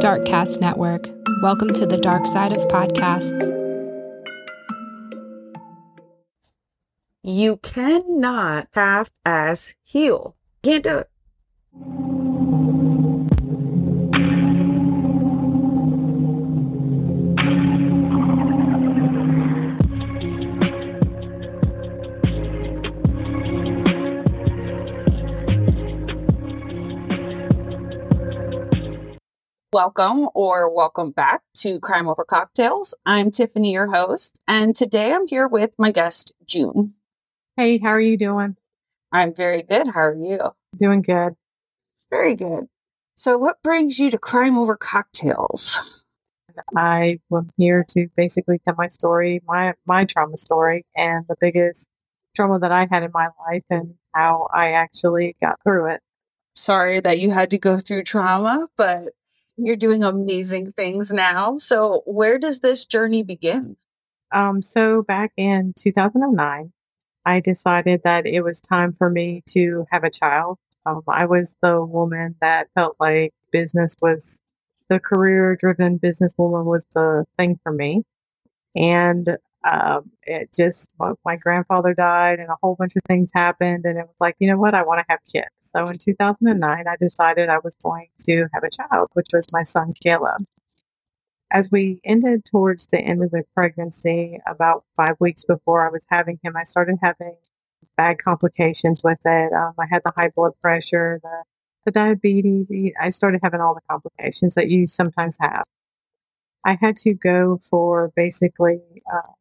Darkcast Network. Welcome to the dark side of podcasts. You cannot half ass heal. Can't do it. Welcome or welcome back to Crime Over Cocktails. I'm Tiffany, your host, and today I'm here with my guest, June. Hey, how are you doing? I'm very good. How are you? Doing good. Very good. So, what brings you to Crime Over Cocktails? I am here to basically tell my story, my my trauma story, and the biggest trauma that I had in my life, and how I actually got through it. Sorry that you had to go through trauma, but you're doing amazing things now. So, where does this journey begin? Um, so back in 2009, I decided that it was time for me to have a child. Um, I was the woman that felt like business was the career driven businesswoman was the thing for me. And um, it just, my grandfather died and a whole bunch of things happened. And it was like, you know what? I want to have kids. So in 2009, I decided I was going to have a child, which was my son, Kaleb. As we ended towards the end of the pregnancy, about five weeks before I was having him, I started having bad complications with it. Um, I had the high blood pressure, the, the diabetes. I started having all the complications that you sometimes have. I had to go for basically uh,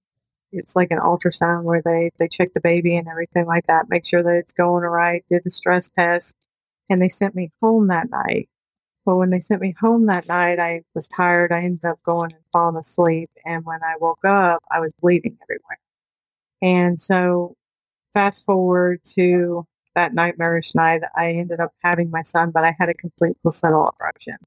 it's like an ultrasound where they they check the baby and everything like that, make sure that it's going all right, did the stress test, and they sent me home that night. Well, when they sent me home that night, I was tired. I ended up going and falling asleep, and when I woke up, I was bleeding everywhere. And so, fast forward to that nightmarish night, I ended up having my son, but I had a complete placental abruption.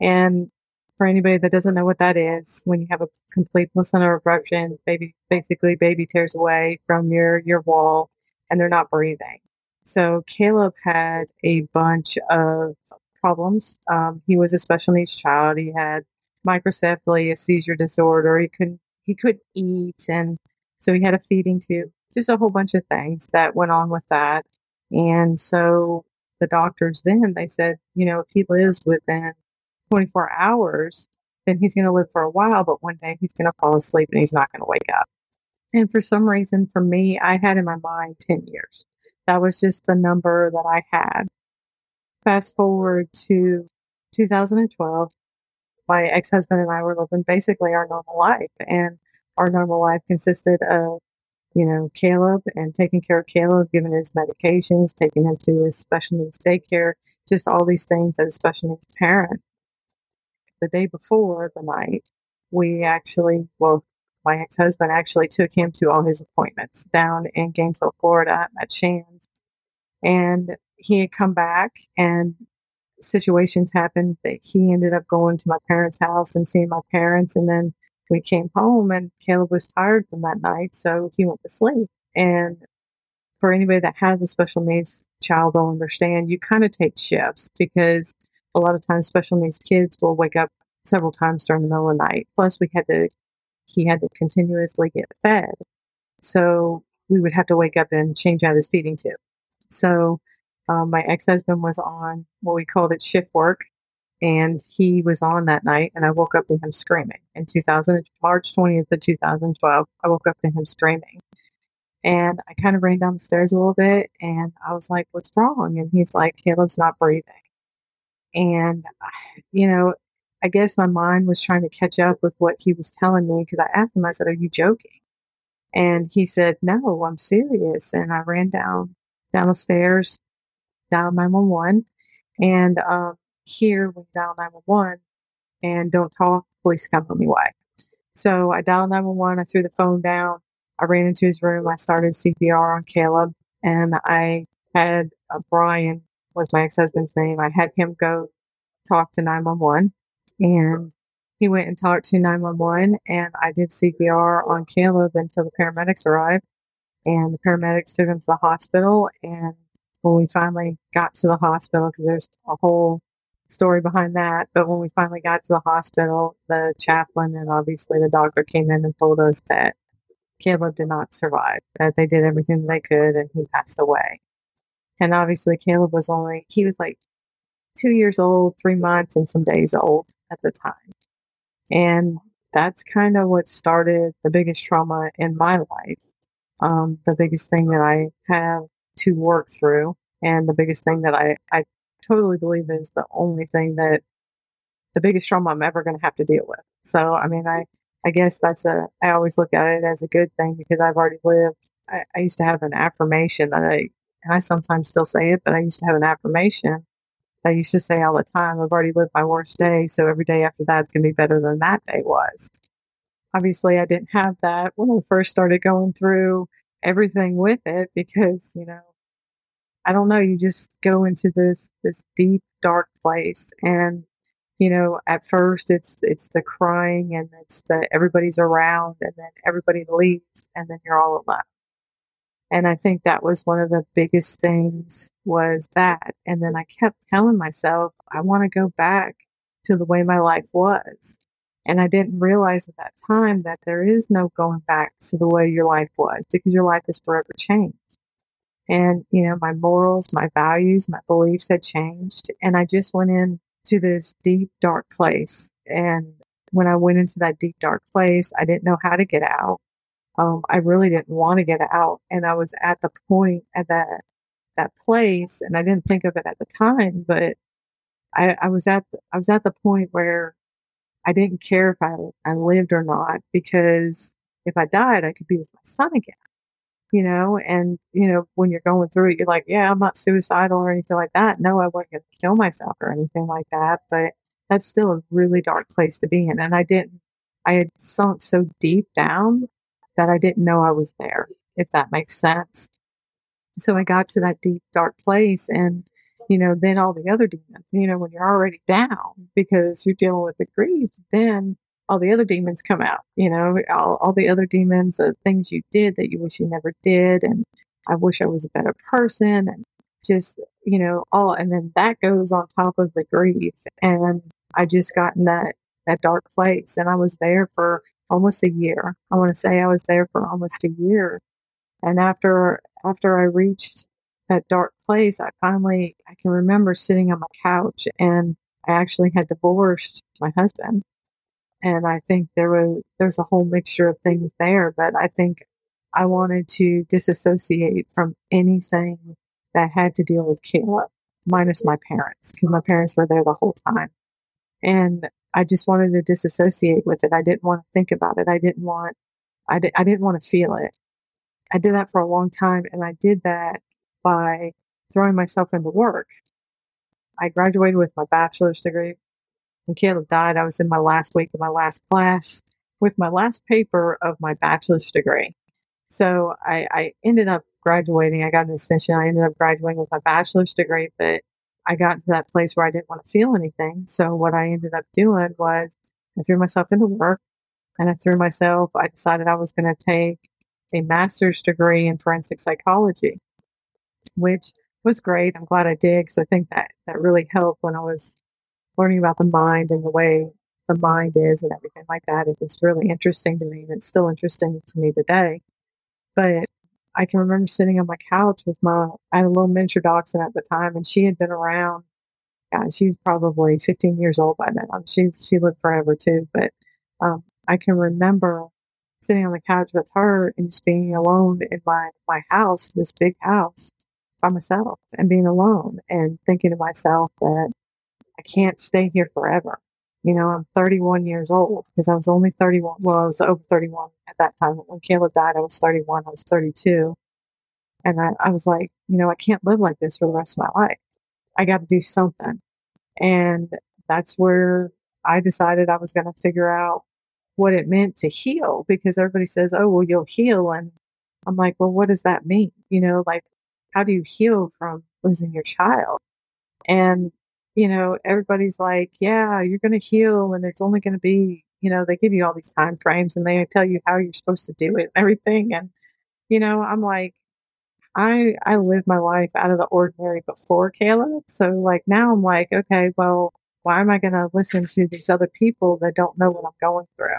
And for anybody that doesn't know what that is, when you have a complete placental abruption, baby basically baby tears away from your your wall and they're not breathing. So Kaleb had a bunch of problems. Um, he was a special needs child. He had microcephaly, a seizure disorder. He couldn't he couldn't eat, and so he had a feeding tube. Just a whole bunch of things that went on with that. And so the doctors then they said, you know, if he lives within 24 hours, then he's going to live for a while, but one day he's going to fall asleep and he's not going to wake up. And for some reason, for me, I had in my mind 10 years. That was just the number that I had. Fast forward to 2012, my ex husband and I were living basically our normal life. And our normal life consisted of, you know, Kaleb and taking care of Kaleb, giving his medications, taking him to his special needs daycare, just all these things as a special needs parent the day before the night, we actually, well, my ex husband actually took him to all his appointments down in Gainesville, Florida at Shands. And he had come back and situations happened that he ended up going to my parents' house and seeing my parents. And then we came home and Kaleb was tired from that night. So he went to sleep. And for anybody that has a special needs child, they'll understand you kind of take shifts because a lot of times special needs kids will wake up several times during the middle of the night. Plus, we had to, he had to continuously get fed. So we would have to wake up and change out his feeding tube. So um, my ex husband was on what we called it shift work, and he was on that night, and I woke up to him screaming. In 2000, March 20th of 2012, I woke up to him screaming. And I kind of ran down the stairs a little bit, and I was like, "What's wrong?" And he's like, "Kaleb's not breathing." And, you know, I guess my mind was trying to catch up with what he was telling me because I asked him, I said, Are you joking? And he said, No, I'm serious. And I ran down down the stairs, dialed 911. And um, here, we dial 911 and don't talk, police come on me why. So I dialed 911. I threw the phone down. I ran into his room. I started CPR on Kaleb. And I had uh, Brian was my ex-husband's name. I had him go talk to 911 and he went and talked to 911 and I did CPR on Kaleb until the paramedics arrived and the paramedics took him to the hospital and when we finally got to the hospital because there's a whole story behind that. But when we finally got to the hospital, the chaplain and obviously the doctor came in and told us that Kaleb did not survive, that they did everything they could and he passed away. And obviously, Kaleb was only, he was like two years old, three months, and some days old at the time. And that's kind of what started the biggest trauma in my life. Um, the biggest thing that I have to work through, and the biggest thing that I, I totally believe is the only thing that the biggest trauma I'm ever going to have to deal with. So, I mean, I, I guess that's a, I always look at it as a good thing because I've already lived. I, I used to have an affirmation that I, and I sometimes still say it, but I used to have an affirmation I used to say all the time, I've already lived my worst day, so every day after that is going to be better than that day was. Obviously, I didn't have that when I first started going through everything with it because, you know, I don't know, you just go into this this deep dark place and you know, at first it's it's the crying and it's the everybody's around and then everybody leaves and then you're all alone. And I think that was one of the biggest things was that. And then I kept telling myself, I want to go back to the way my life was. And I didn't realize at that time that there is no going back to the way your life was because your life is forever changed. And, you know, my morals, my values, my beliefs had changed. And I just went into this deep, dark place. And when I went into that deep, dark place, I didn't know how to get out um, I really didn't want to get out. And I was at the point at that that place, and I didn't think of it at the time, but I, I was at I was at the point where I didn't care if I I lived or not because if I died, I could be with my son again. You know, and you know when you're going through it, you're like, yeah, I'm not suicidal or anything like that. No, I wasn't going to kill myself or anything like that. But that's still a really dark place to be in, and I didn't. I had sunk so deep down that I didn't know I was there, if that makes sense. So I got to that deep, dark place and you know, then all the other demons, you know, when you're already down because you're dealing with the grief, then all the other demons come out, you know, all, all the other demons, uh, things you did that you wish you never did. And I wish I was a better person and just, you know, all, and then that goes on top of the grief. And I just got in that, that dark place and I was there for almost a year. I want to say I was there for almost a year. And after after I reached that dark place, I finally I can remember sitting on my couch and I actually had divorced my husband. And I think there was there's a whole mixture of things there, but I think I wanted to disassociate from anything that had to deal with Kaleb, minus my parents, because my parents were there the whole time. And I just wanted to disassociate with it. I didn't want to think about it. I didn't want, I, di- I didn't want to feel it. I did that for a long time and I did that by throwing myself into work. I graduated with my bachelor's degree. When Kaleb died, I was in my last week of my last class with my last paper of my bachelor's degree. So I, I ended up graduating. I got an extension. I ended up graduating with my bachelor's degree, but I got to that place where I didn't want to feel anything. So what I ended up doing was I threw myself into work and I threw myself, I decided I was going to take a master's degree in forensic psychology, which was great. I'm glad I did because I think that that really helped when I was learning about the mind and the way the mind is and everything like that. It was really interesting to me and it's still interesting to me today. But I can remember sitting on my couch with my, I had a little miniature dachshund at the time, and she had been around. God, she was probably 15 years old by then. She she lived forever too, but um, I can remember sitting on the couch with her and just being alone in my my house, this big house, by myself, and being alone, and thinking to myself that I can't stay here forever. You know, I'm 31 years old because I was only 31. Well, I was over 31 at that time. When Kaleb died, I was 31. I was 32. And I, I was like, you know, I can't live like this for the rest of my life. I got to do something. And that's where I decided I was going to figure out what it meant to heal because everybody says, oh, well, you'll heal. And I'm like, well, what does that mean? You know, like, how do you heal from losing your child? And you know, everybody's like, yeah, you're going to heal and it's only going to be, you know, they give you all these time frames and they tell you how you're supposed to do it and everything. And, you know, I'm like, I I lived my life out of the ordinary before Kaleb. So like now I'm like, okay, well, why am I going to listen to these other people that don't know what I'm going through?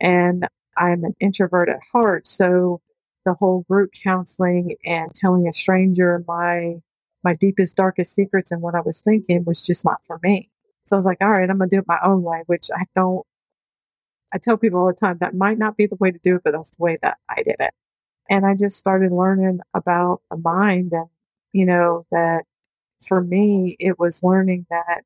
And I'm an introvert at heart, so the whole group counseling and telling a stranger my my deepest darkest secrets and what I was thinking was just not for me. So I was like, all right, I'm gonna do it my own way, which I don't I tell people all the time that might not be the way to do it, but that's the way that I did it. And I just started learning about the mind and, you know, that for me, it was learning that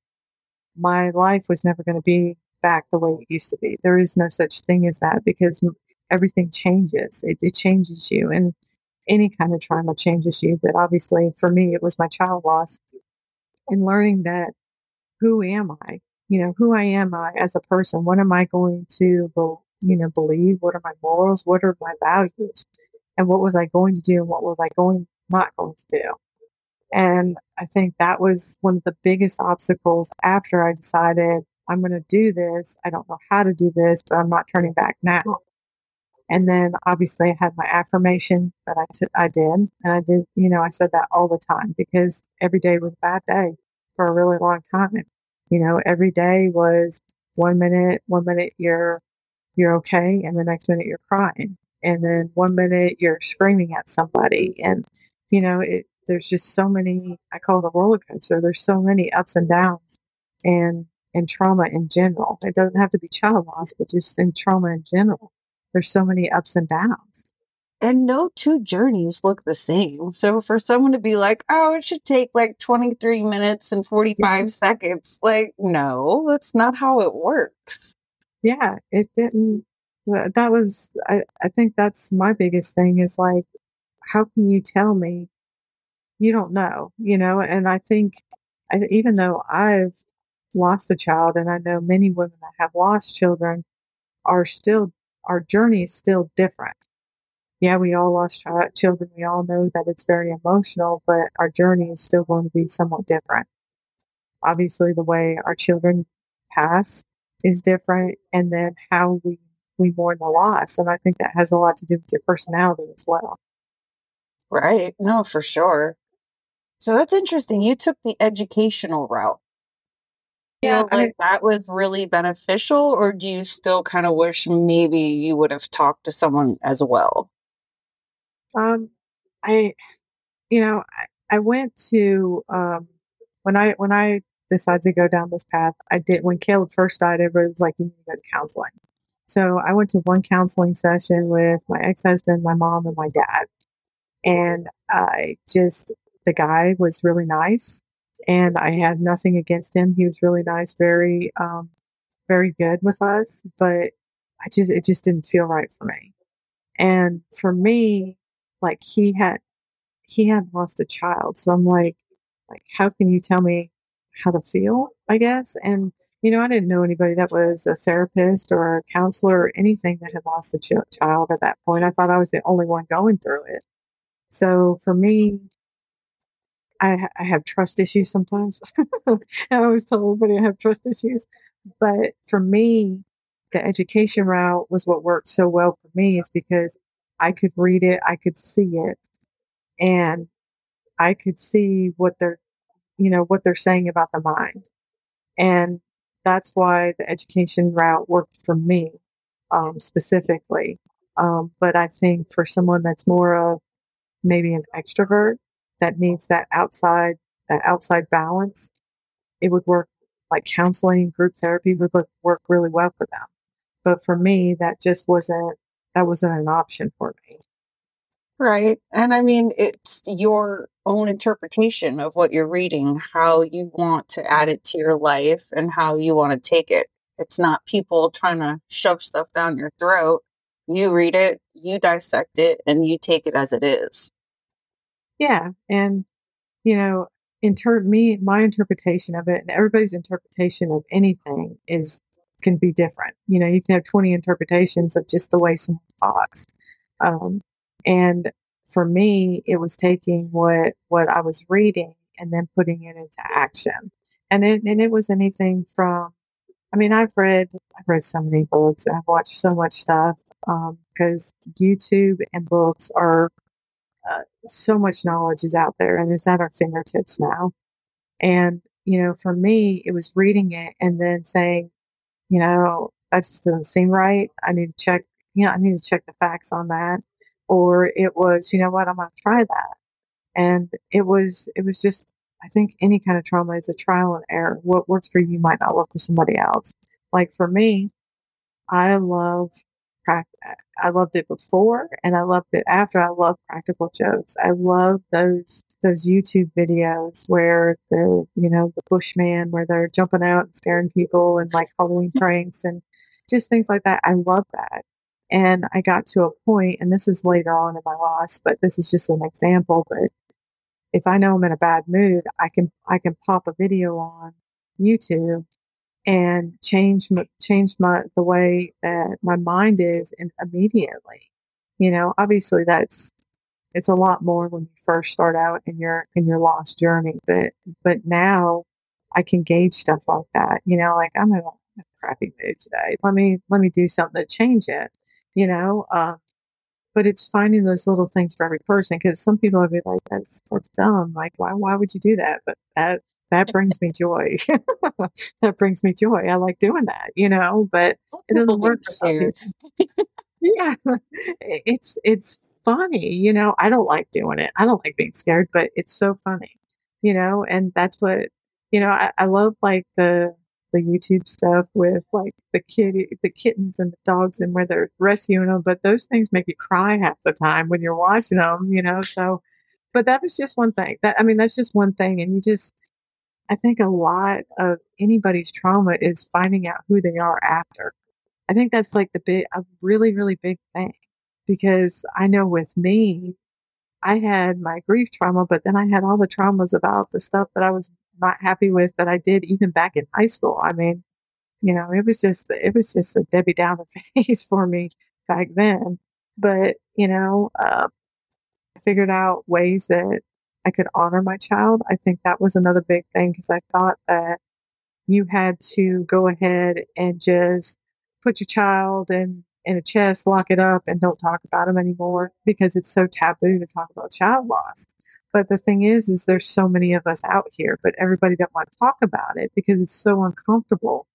my life was never going to be back the way it used to be. There is no such thing as that because everything changes. It, it changes you. And any kind of trauma changes you. But obviously, for me, it was my child loss and learning that who am I? You know, who I am I as a person? What am I going to, you know, believe? What are my morals? What are my values? and what was I going to do and what was I going not going to do. And I think that was one of the biggest obstacles after I decided I'm going to do this. I don't know how to do this, but I'm not turning back now. And then obviously I had my affirmation that I, t- I did. And I did, you know, I said that all the time because every day was a bad day for a really long time. You know, every day was one minute, one minute you're, you're okay. And the next minute you're crying and then one minute you're screaming at somebody and you know it there's just so many i call it a roller coaster there's so many ups and downs and and trauma in general it doesn't have to be child loss but just in trauma in general there's so many ups and downs. And no two journeys look the same. So for someone to be like oh it should take like 23 minutes and 45 yeah. seconds like no that's not how it works. Yeah it didn't uh, that was I, I think that's my biggest thing is like how can you tell me? You don't know you know and i think I, even though i've lost a child and i know many women that have lost children are still our journey is still different yeah we all lost child, children we all know that it's very emotional but our journey is still going to be somewhat different obviously the way our children pass is different and then how we we mourn the loss. And I think that has a lot to do with your personality as well. Right. No, for sure. So that's interesting. You took the educational route. Yeah, feel like that was really beneficial, or do you still kind of wish maybe you would have talked to someone as well? Um, I, you know, I, I went to um, when I when I decided to go down this path. I did when Kaleb first died. Everybody was like, "You need to go to counseling." So I went to one counseling session with my ex husband, my mom, and my dad. And I just, the guy was really nice. And I had nothing against him. He was really nice, very, um, very good with us. But I just, it just didn't feel right for me. And for me, like he had, he had lost a child. So I'm like, like, how can you tell me how to feel? I guess. And you know, I didn't know anybody that was a therapist or a counselor or anything that had lost a ch- child at that point. I thought I was the only one going through it. So for me, I, I have trust issues sometimes. I always tell everybody I have trust issues. But for me, the education route was what worked so well for me is because I could read it, I could see it, and I could see what they're, you know, what they're saying about the mind. And that's why the education route worked for me um, specifically. Um, but I think for someone that's more of maybe an extrovert that needs that outside that outside balance, it would work like counseling, group therapy would work really well for them. But for me, that just wasn't that wasn't an option for me. Right. And I mean, it's your own interpretation of what you're reading, how you want to add it to your life and how you want to take it. It's not people trying to shove stuff down your throat. You read it, you dissect it, and you take it as it is. Yeah. And, you know, in term me, my interpretation of it and everybody's interpretation of anything is can be different. You know, you can have 20 interpretations of just the way someone talks. Um, and for me, it was taking what what I was reading and then putting it into action. And it and it was anything from I mean, I've read I've read so many books and I've watched so much stuff because um, YouTube and books are uh, so much knowledge is out there and it's at our fingertips now. And, you know, for me, it was reading it and then saying, you know, that just doesn't seem right. I need to check, you know, I need to check the facts on that. Or it was, you know what, I'm going to try that. And it was, it was just, I think any kind of trauma is a trial and error. What works for you might not work for somebody else. Like for me, I love I loved it before and I loved it after. I love practical jokes. I love those those YouTube videos where the you know the Bushman where they're jumping out and scaring people and like Halloween pranks and just things like that. I love that. And I got to a point, and this is later on in my loss, but this is just an example. But if I know I'm in a bad mood, I can I can pop a video on YouTube and change change my the way that my mind is and immediately. You know, obviously that's it's a lot more when you first start out in your in your lost journey, but but now I can gauge stuff like that. You know, like I'm in a crappy mood today. Let me let me do something to change it. You know, uh, but it's finding those little things for every person because some people would be like, "That's that's dumb. Like, why why would you do that?" But that that brings me joy. that brings me joy. I like doing that, you know, but it doesn't work yeah. It's it's funny, you know. I don't like doing it. I don't like being scared, but it's so funny, you know, and that's what you know, I, I love like the the YouTube stuff with like the kitty, the kittens and the dogs, and where they're rescuing them. But those things make you cry half the time when you're watching them, you know. So, but that was just one thing. That I mean, that's just one thing, and you just I think a lot of anybody's trauma is finding out who they are after. I think that's like the big, a really, really big thing because I know with me, I had my grief trauma, but then I had all the traumas about the stuff that I was not happy with that I did even back in high school. I mean, you know, it was just, it was just a Debbie Downer phase for me back then. But, you know, uh, I figured out ways that I could honor my child. I think that was another big thing because I thought that you had to go ahead and just put your child in in a chest, lock it up, and don't talk about them anymore because it's so taboo to talk about child loss. But the thing is, is there's so many of us out here, but everybody don't want to talk about it because it's so uncomfortable.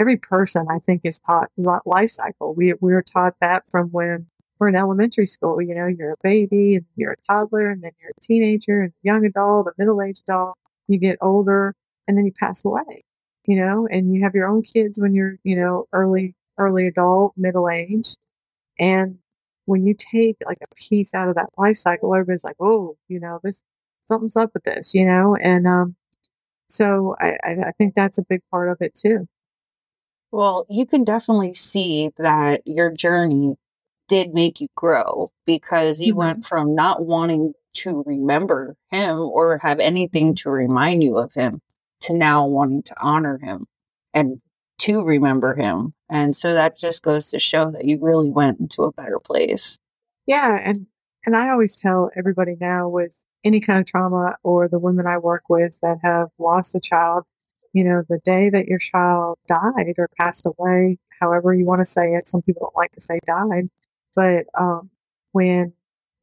Every person, I think, is taught life cycle. We we're taught that from when we're in elementary school. You know, you're a baby, and you're a toddler, and then you're a teenager, and young adult, a middle aged adult. You get older, and then you pass away. You know, and you have your own kids when you're, you know, early early adult, middle age, and when you take like a piece out of that life cycle, everybody's like, oh, you know, this something's up with this, you know, and um, so I, I think that's a big part of it too. Well, you can definitely see that your journey did make you grow because you mm-hmm. went from not wanting to remember him or have anything to remind you of him to now wanting to honor him and to remember him. And so that just goes to show that you really went into a better place. Yeah, and and I always tell everybody now with any kind of trauma or the women I work with that have lost a child, you know, the day that your child died or passed away, however you want to say it, some people don't like to say died, but um, when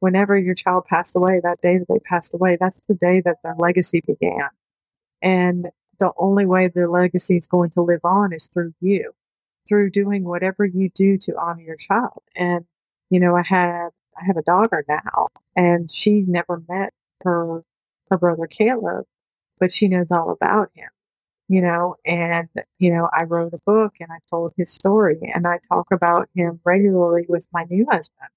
whenever your child passed away, that day that they passed away, that's the day that their legacy began. And the only way their legacy is going to live on is through you, through doing whatever you do to honor your child. And, you know, I have I have a daughter now and she's never met her her brother Kaleb, but she knows all about him you know, and, you know, I wrote a book and I told his story and I talk about him regularly with my new husband.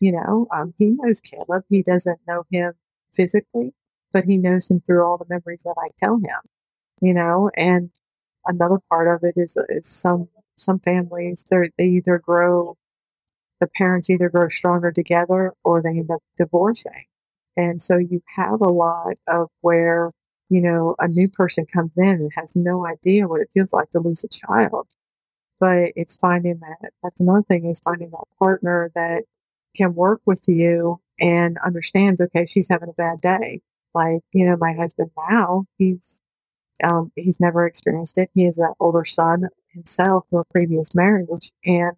You know, um, he knows Kaleb. He doesn't know him physically, but he knows him through all the memories that I tell him, you know, and another part of it is, is some, some families, they they either grow, the parents either grow stronger together or they end up divorcing. And so you have a lot of where you know, a new person comes in and has no idea what it feels like to lose a child. But it's finding that that's another thing is finding that partner that can work with you and understands, okay, she's having a bad day. Like, you know, my husband now, he's um, he's never experienced it. He has an older son himself from a previous marriage, and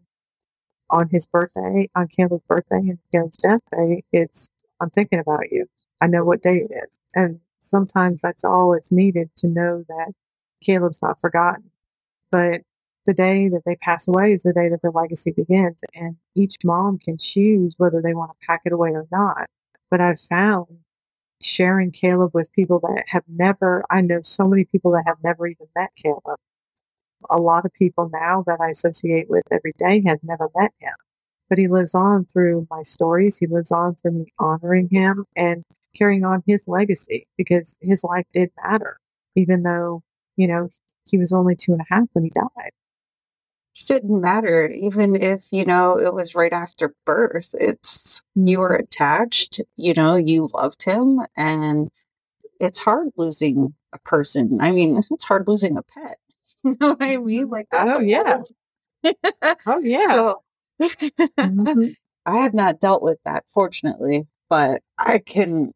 on his birthday, on Campbell's birthday and Gary's death day, it's I'm thinking about you. I know what day it is. And sometimes that's all it's needed to know that Kaleb's not forgotten. But the day that they pass away is the day that their legacy begins. And each mom can choose whether they want to pack it away or not. But I've found sharing Kaleb with people that have never, I know so many people that have never even met Kaleb. A lot of people now that I associate with every day have never met him. But he lives on through my stories. He lives on through me honoring him and carrying on his legacy because his life did matter, even though, you know, he was only two and a half when he died. It didn't matter even if you know it was right after birth it's you were attached you know you loved him and it's hard losing a person i mean it's hard losing a pet you know what i mean? Like that's oh yeah. oh yeah. So, mm-hmm. i have not dealt with that fortunately but i can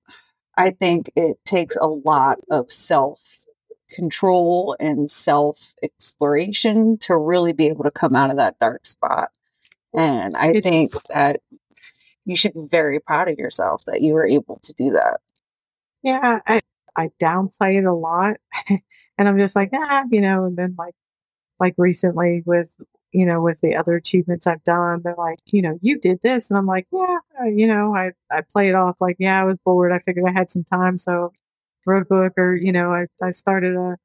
i think it takes a lot of self control and self exploration to really be able to come out of that dark spot. And I think that you should be very proud of yourself that you were able to do that. Yeah, I, I downplay it a lot. and I'm just like, ah, you know, and then like like recently with you know, with the other achievements I've done, they're like, you know, you did this. And I'm like, yeah, you know, I, I play it off like, yeah, I was bored. I figured I had some time. So wrote a book or, you know, I, I started uh,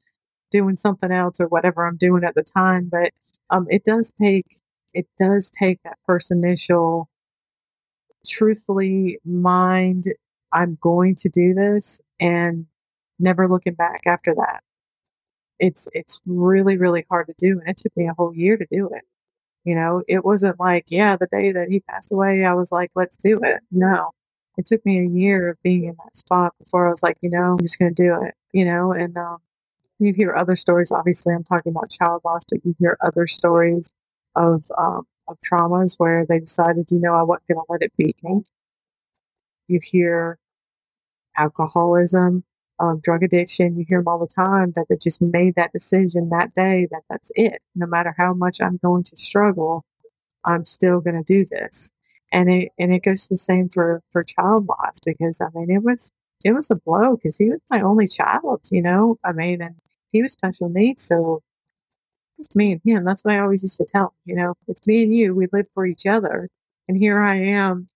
doing something else or whatever I'm doing at the time. But um, it does take, it does take that first initial, truthfully mind, I'm going to do this and never looking back after that. It's, it's really, really hard to do. And it took me a whole year to do it. You know, it wasn't like, yeah, the day that he passed away, I was like, let's do it. No, it took me a year of being in that spot before I was like, you know, I'm just going to do it, you know, and um, you hear other stories. Obviously, I'm talking about child loss, but you hear other stories of um, of traumas where they decided, you know, I wasn't going to let it beat me. You hear alcoholism, um, drug addiction. You hear them all the time that they just made that decision that day that that's it. No matter how much I'm going to struggle, I'm still going to do this and it and it goes the same for for child loss because I mean it was it was a blow because he was my only child, you know. I mean, and he was special needs, so it's me and him. That's what I always used to tell him, you know, it's me and you. We live for each other, and here I am,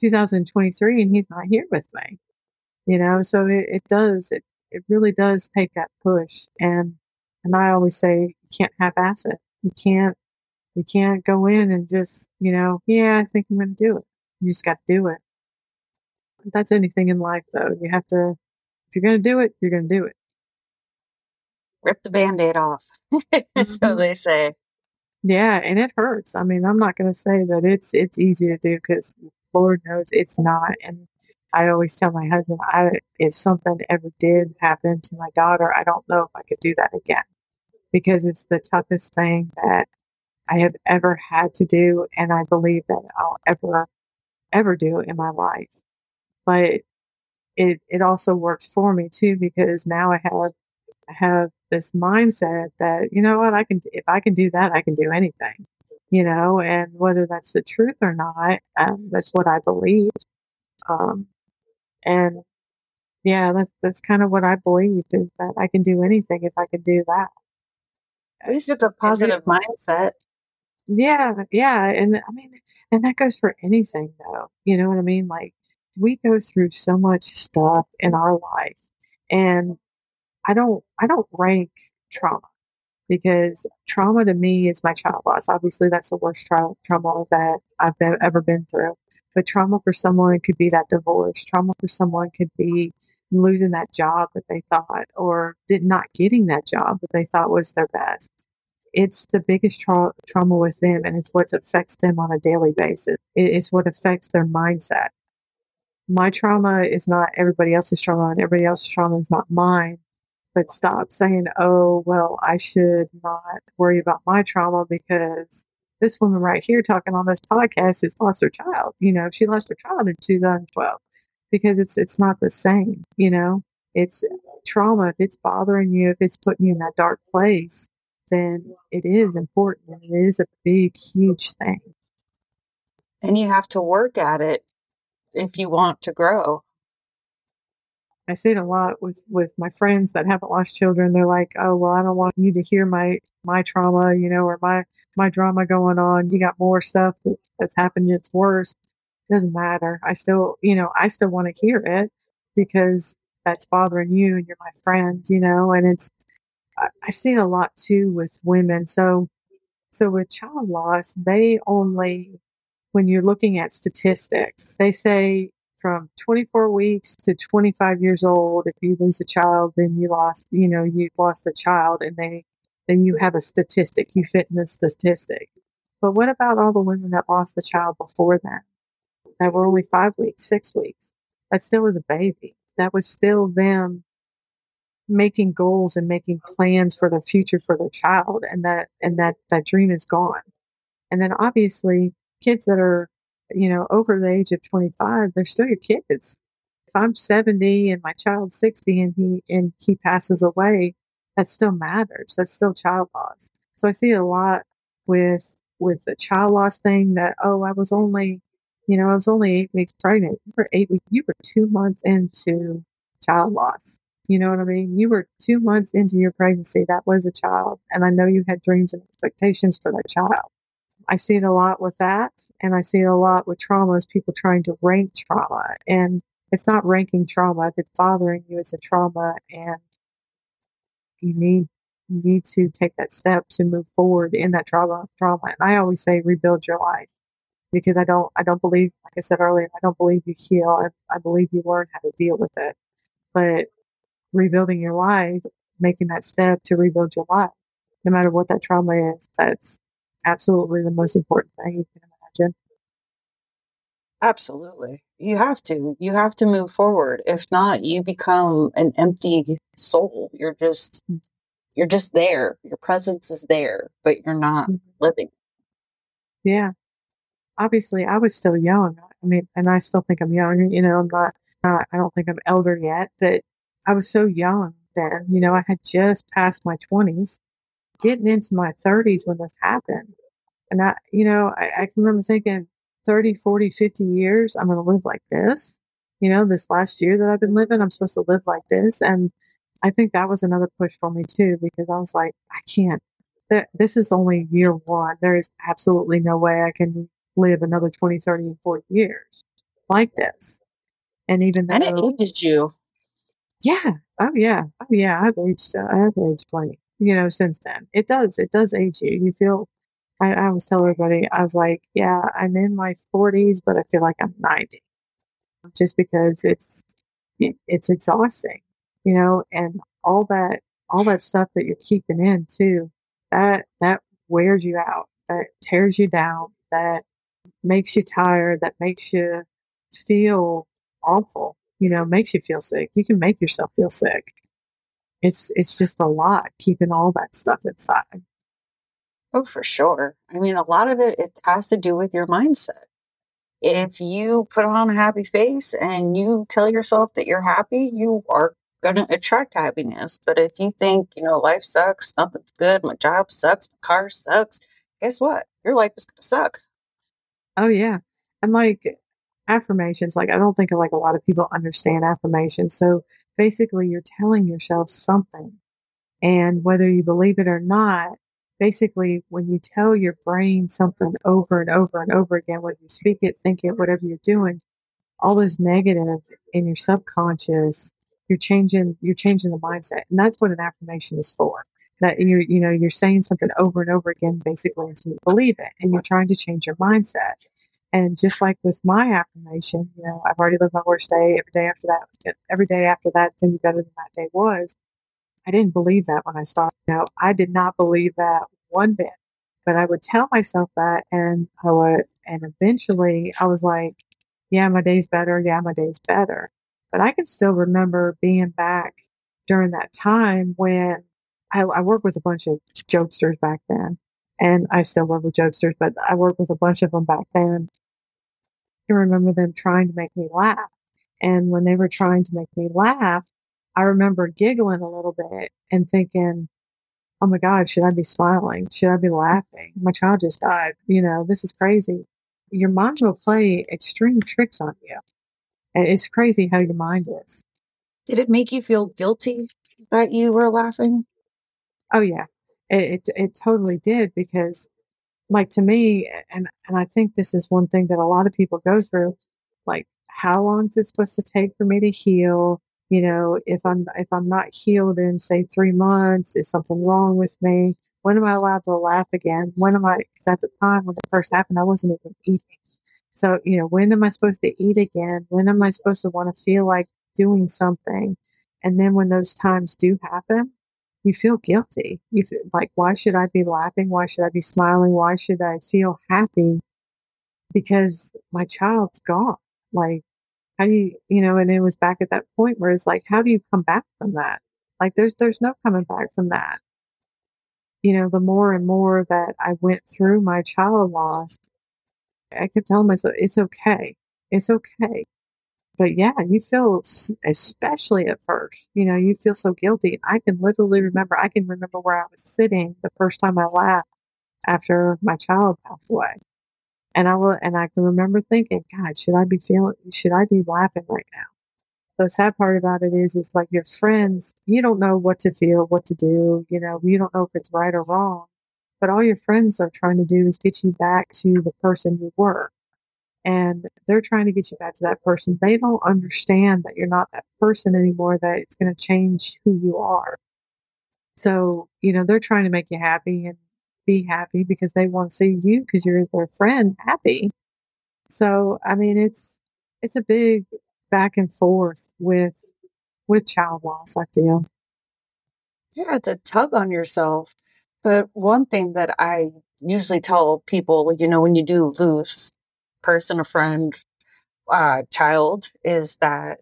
2023, and he's not here with me, you know. So it, it does it it really does take that push, and and I always say you can't half-ass it. You can't you can't go in and just, you know, yeah, I think I'm going to do it. You just got to do it. That's anything in life, though. You have to, if you're going to do it, you're going to do it. Rip the band aid off. mm-hmm. so they say. Yeah, and it hurts. I mean, I'm not going to say that it's it's easy to do because Lord knows it's not. And I always tell my husband, I if something ever did happen to my daughter, I don't know if I could do that again because it's the toughest thing that I have ever had to do, and I believe that I'll ever, ever do in my life. But it it also works for me too because now I have I have this mindset that you know what I can if I can do that I can do anything, you know, and whether that's the truth or not, um, that's what I believe. Um, and yeah, that's that's kind of what I believe is that I can do anything if I can do that. At least it's a positive mindset. Yeah, yeah, and I mean, and that goes for anything though. You know what I mean? Like we go through so much stuff in our life, and I don't, I don't rank trauma because trauma to me is my child loss. Obviously, that's the worst tra- trauma that I've been, ever been through. But trauma for someone could be that divorce. Trauma for someone could be losing that job that they thought, or did not getting that job that they thought was their best it's the biggest tra- trauma with them and it's what affects them on a daily basis. it's what affects their mindset. My trauma is not everybody else's trauma and everybody else's trauma is not mine. But stop saying, oh, well, I should not worry about my trauma because this woman right here talking on this podcast has lost her child. You know, she lost her child in 2012 because it's it's not the same. You know, it's trauma. If it's bothering you, if it's putting you in that dark place, then it is important and it is a big, huge thing. And you have to work at it if you want to grow. I see it a lot with with my friends that haven't lost children. They're like, "Oh, well, I don't want you to hear my my trauma, you know, or my my drama going on. You got more stuff that, that's happened. It's worse. It doesn't matter. I still, you know, I still want to hear it because that's bothering you and you're my friend, you know. And it's I, I see it a lot too with women. So so with child loss, they only when you're looking at statistics, they say from 24 weeks to 25 years old, if you lose a child, then you lost, you know, you lost a child and they, then you have a statistic, you fit in the statistic. But what about all the women that lost the child before that? That were only five weeks, six weeks. That still was a baby. That was still them making goals and making plans for the future for their child and that and that that dream is gone. And then obviously kids that are you know, over the age of 25, they're still your kids. If I'm 70 and my child's 60 and he and he passes away, that still matters. That's still child loss. So I see a lot with with the child loss thing that oh, I was only, you know, I was only eight weeks pregnant. You were eight weeks. You were two months into child loss. You know what I mean? You were two months into your pregnancy. That was a child, and I know you had dreams and expectations for that child. I see it a lot with that. And I see it a lot with trauma is people trying to rank trauma. And it's not ranking trauma. If it's bothering you, it's a trauma. And you need you need to take that step to move forward in that trauma trauma. And I always say rebuild your life. Because I don't I don't believe like I said earlier, I don't believe you heal. I, I believe you learn how to deal with it. But rebuilding your life, making that step to rebuild your life, no matter what that trauma is, that's absolutely the most important thing you can imagine. Absolutely. You have to. You have to move forward. If not, you become an empty soul. You're just mm. you're just there. Your presence is there, but you're not mm-hmm. living. Yeah. Obviously, I was still young. I mean, and I still think I'm young. You know, I'm not, not I don't think I'm elder yet, but I was so young then. You know, I had just passed my 20s getting into my 30s when this happened. And I, you know, I, I can remember thinking 30, 40, 50 years, I'm going to live like this. You know, this last year that I've been living, I'm supposed to live like this. And I think that was another push for me too, because I was like, I can't, this is only year one. There is absolutely no way I can live another 20, 30, and 40 years like this. And even though. And it ages you. Yeah. Oh, yeah. Oh, yeah. I've aged, uh, I've aged plenty you know, since then. It does. It does age you. You feel, I, I always tell everybody, I was like, yeah, I'm in my 40s, but I feel like I'm 90 just because it's, it's exhausting, you know, and all that, all that stuff that you're keeping in too, that, that wears you out, that tears you down, that makes you tired, that makes you feel awful, you know, makes you feel sick. You can make yourself feel sick it's it's just a lot keeping all that stuff inside. Oh, for sure. I mean, a lot of it it has to do with your mindset. If you put on a happy face and you tell yourself that you're happy, you are going to attract happiness. But if you think, you know, life sucks, nothing's good, my job sucks, my car sucks, guess what? Your life is going to suck. Oh, yeah. And like affirmations, like I don't think like a lot of people understand affirmations. So basically you're telling yourself something. And whether you believe it or not, basically when you tell your brain something over and over and over again, whether you speak it, think it, whatever you're doing, all those negative in your subconscious, you're changing you're changing the mindset. And that's what an affirmation is for. That you're you know, you're saying something over and over again basically until you believe it. And you're trying to change your mindset. And just like with my affirmation, you know, I've already lived my worst day. Every day after that, every day after that, going to be better than that day was. I didn't believe that when I started. Know, I did not believe that one bit. But I would tell myself that, and I would, and eventually I was like, "Yeah, my day's better. Yeah, my day's better." But I can still remember being back during that time when I, I worked with a bunch of jokesters back then, and I still work with jokesters, but I worked with a bunch of them back then can remember them trying to make me laugh. And when they were trying to make me laugh, I remember giggling a little bit and thinking, oh my God, should I be smiling? Should I be laughing? My child just died. You know, this is crazy. Your mind will play extreme tricks on you. And it's crazy how your mind is. Did it make you feel guilty that you were laughing? Oh yeah, it it, it totally did because, like to me, and and I think this is one thing that a lot of people go through. Like, how long is it supposed to take for me to heal? You know, if I'm if I'm not healed in say three months, is something wrong with me? When am I allowed to laugh again? When am I? Because at the time when it first happened, I wasn't even eating. So you know, when am I supposed to eat again? When am I supposed to want to feel like doing something? And then when those times do happen, you feel guilty. You feel like, why should I be laughing? Why should I be smiling? Why should I feel happy? Because my child's gone. Like, how do you, you know, and it was back at that point where it's like, how do you come back from that? Like, there's, there's no coming back from that. You know, the more and more that I went through my child loss, I kept telling myself, it's okay. It's okay but yeah, you feel, especially at first, you know, you feel so guilty. I can literally remember, I can remember where I was sitting the first time I laughed after my child passed away. And I will, and I can remember thinking, God, should I be feeling, should I be laughing right now? The sad part about it is, is like your friends, you don't know what to feel, what to do. You know, you don't know if it's right or wrong, but all your friends are trying to do is get you back to the person you were and they're trying to get you back to that person. They don't understand that you're not that person anymore, that it's going to change who you are. So, you know, they're trying to make you happy and be happy because they want to see you because you're their friend happy. So, I mean, it's it's a big back and forth with with child loss, I feel. Yeah, it's a tug on yourself. But one thing that I usually tell people, you know, when you do lose person, a friend, uh, child, is that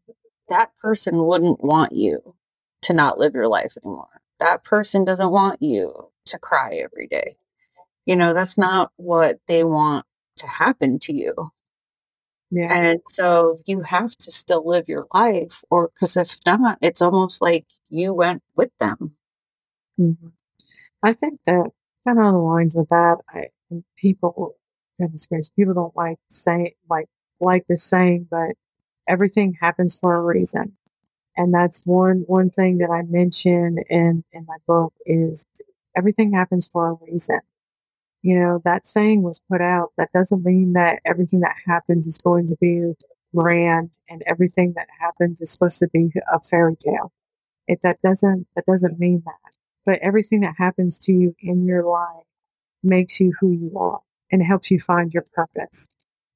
that person wouldn't want you to not live your life anymore. That person doesn't want you to cry every day. You know, that's not what they want to happen to you. Yeah. And so you have to still live your life, or because if not, it's almost like you went with them. Mm-hmm. I think that kind of aligns with that. I, people goodness gracious, people don't like say like like this saying, but everything happens for a reason. And that's one one thing that I mention in in my book is everything happens for a reason. You know, that saying was put out. That doesn't mean that everything that happens is going to be grand and everything that happens is supposed to be a fairy tale. It that doesn't that doesn't mean that. But everything that happens to you in your life makes you who you are and helps you find your purpose.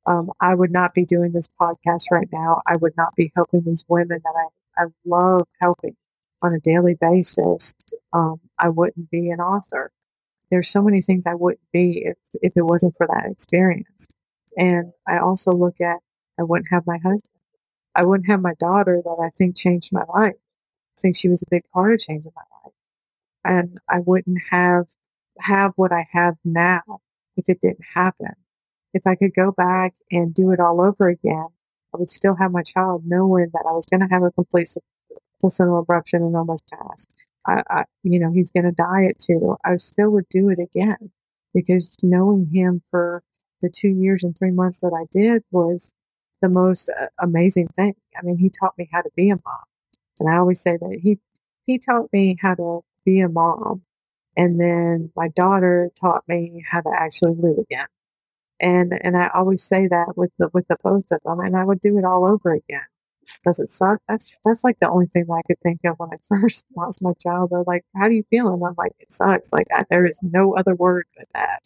Um, I would not be doing this podcast right now. I would not be helping these women that I, I love helping on a daily basis. Um, I wouldn't be an author. There's so many things I wouldn't be if, if it wasn't for that experience. And I also look at I wouldn't have my husband. I wouldn't have my daughter that I think changed my life. I think she was a big part of changing my life. And I wouldn't have have what I have now if it didn't happen. If I could go back and do it all over again, I would still have my child knowing that I was going to have a complete placental abruption and almost pass. I, I, you know, he's going to die at two. I still would do it again because knowing him for the two years and three months that I did was the most uh, amazing thing. I mean, he taught me how to be a mom. And I always say that he, he taught me how to be a mom and then my daughter taught me how to actually live again. And and I always say that with the with the both of them, and I would do it all over again. Does it suck? That's that's like the only thing I could think of when I first lost my child. They're like, "How do you feel?" And I'm like, "It sucks." Like I, there is no other word but that.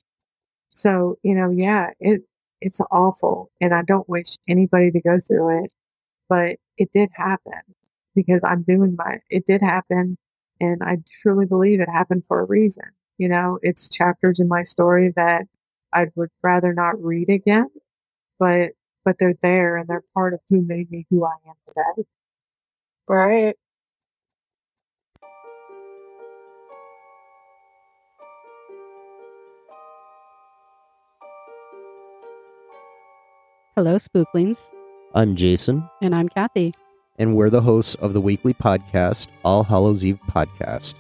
So you know, yeah, it it's awful, and I don't wish anybody to go through it, but it did happen because I'm doing my. It did happen, and I truly believe it happened for a reason. You know, it's chapters in my story that I would rather not read again, but but they're there and they're part of who made me who I am today. Right. Hello, Spooklings. I'm Jason. And I'm Kathy and we're the hosts of the weekly podcast, All Hallows Eve Podcast.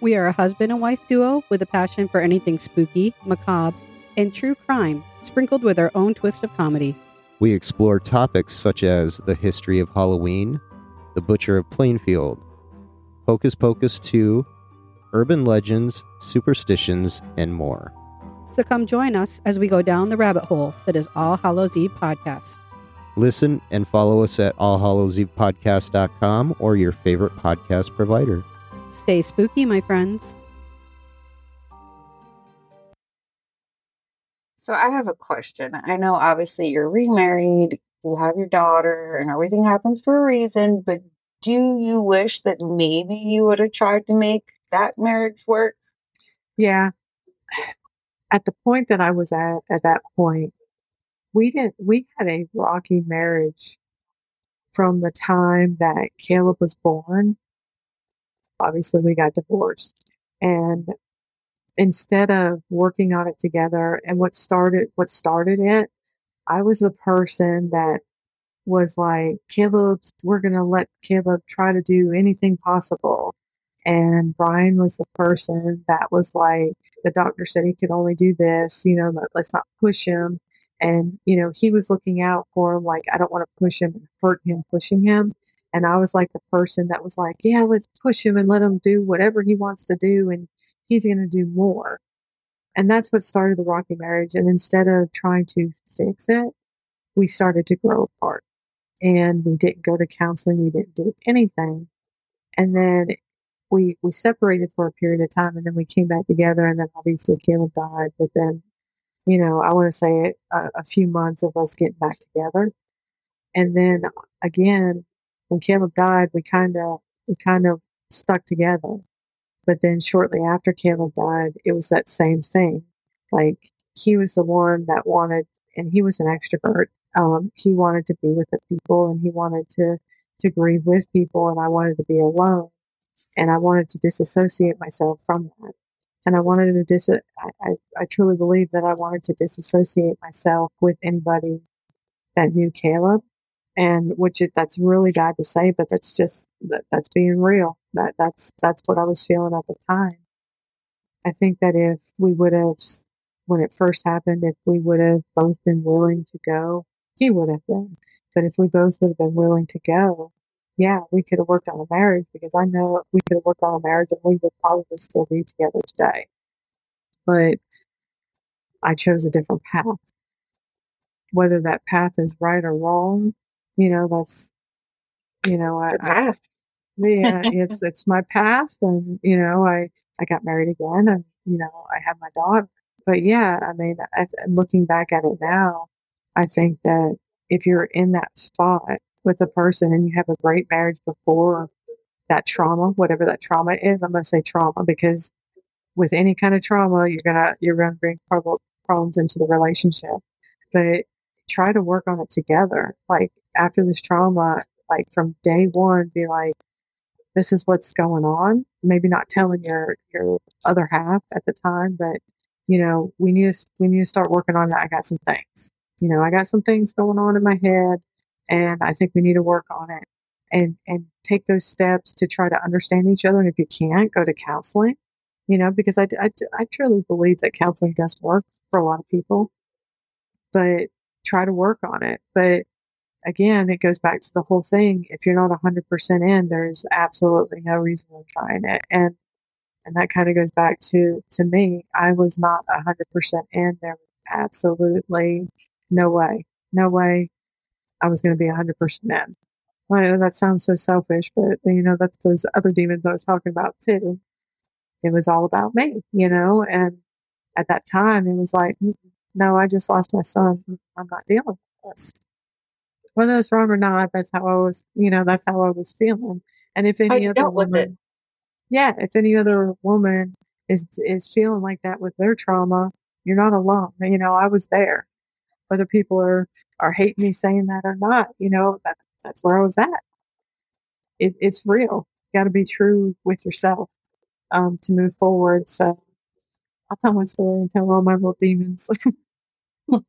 We are a husband and wife duo with a passion for anything spooky, macabre, and true crime, sprinkled with our own twist of comedy. We explore topics such as the history of Halloween, the Butcher of Plainfield, Hocus Pocus 2, urban legends, superstitions, and more. So come join us as we go down the rabbit hole that is All Hallows Eve podcast. Listen and follow us at allhallowsevepodcast.com or your favorite podcast provider. Stay spooky, my friends. So I have a question. I know obviously you're remarried, you have your daughter, and everything happens for a reason, but do you wish that maybe you would have tried to make that marriage work? Yeah. At the point that I was at, at that point, we didn't, we had a rocky marriage from the time that Kaleb was born. Obviously, we got divorced. And instead of working on it together and what started what started it i was the person that was like Kaleb, we're to let Kaleb try to do anything possible and brian was the person that was like the doctor said he could only do this you know let's not push him and you know he was looking out for like i don't want to push him and hurt him pushing him and i was like the person that was like yeah let's push him and let him do whatever he wants to do and he's going to do more. And that's what started the rocky marriage. And instead of trying to fix it, we started to grow apart. And we didn't go to counseling, we didn't do anything. And then we we separated for a period of time and then we came back together and then obviously Kaleb died within, you know, I want to say a, a few months of us getting back together. And then again, when Kaleb died, we kind of we kind of stuck together but then shortly after Kaleb died, it was that same thing. Like he was the one that wanted, and he was an extrovert. Um, he wanted to be with the people, and he wanted to to grieve with people, and I wanted to be alone, and I wanted to disassociate myself from that. And I wanted to dis. I, I, I truly believe that I wanted to disassociate myself with anybody that knew Kaleb and which it, that's really bad to say, but that's just that, that's being real. That that's that's what I was feeling at the time. I think that if we would have, when it first happened, if we would have both been willing to go, he would have been. But if we both would have been willing to go, yeah, we could have worked on a marriage because I know we could have worked on a marriage and we would probably still be together today. But I chose a different path. Whether that path is right or wrong, you know, that's, you know, I, I yeah, it's, it's my path. And, you know, I, I got married again and, you know, I have my daughter. But yeah, I mean, I, looking back at it now, I think that if you're in that spot with a person and you have a great marriage before that trauma, whatever that trauma is, I'm going to say trauma because with any kind of trauma, you're gonna you're gonna bring problems into the relationship. But try to work on it together. Like after this trauma, like from day one, be like, this is what's going on. Maybe not telling your your other half at the time, but you know, we need to we need to start working on that. I got some things. You know, I got some things going on in my head, and I think we need to work on it and and take those steps to try to understand each other. And if you can't, go to counseling. You know, because I, I, I truly believe that counseling does work for a lot of people, but try to work on it. But again, it goes back to the whole thing. If you're not 100% in, there's absolutely no reason in trying it. And and that kind of goes back to to me. I was not 100% in. There was absolutely no way, no way I was going to be 100% in. Well, that sounds so selfish, but you know that's those other demons I was talking about too. It was all about me, you know. And at that time, it was like, mm, no, I just lost my son. I'm not dealing with this whether it's wrong or not, that's how I was, you know, that's how I was feeling. And if any I other woman, yeah, if any other woman is is feeling like that with their trauma, you're not alone. You know, I was there. Whether people are are hating me saying that or not, you know, that that's where I was at. It, it's real. You got to be true with yourself um, to move forward. So I'll tell my story and tell all my little demons.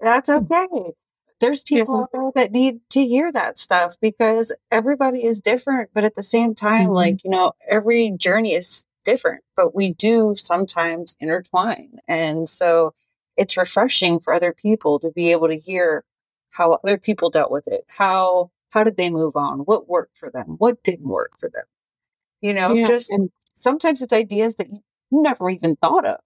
That's okay there's people out there that need to hear that stuff because everybody is different but at the same time mm-hmm. like you know every journey is different but we do sometimes intertwine and so it's refreshing for other people to be able to hear how other people dealt with it. How how did they move on? What worked for them? What didn't work for them? You know, Yeah, just and sometimes it's ideas that you never even thought of.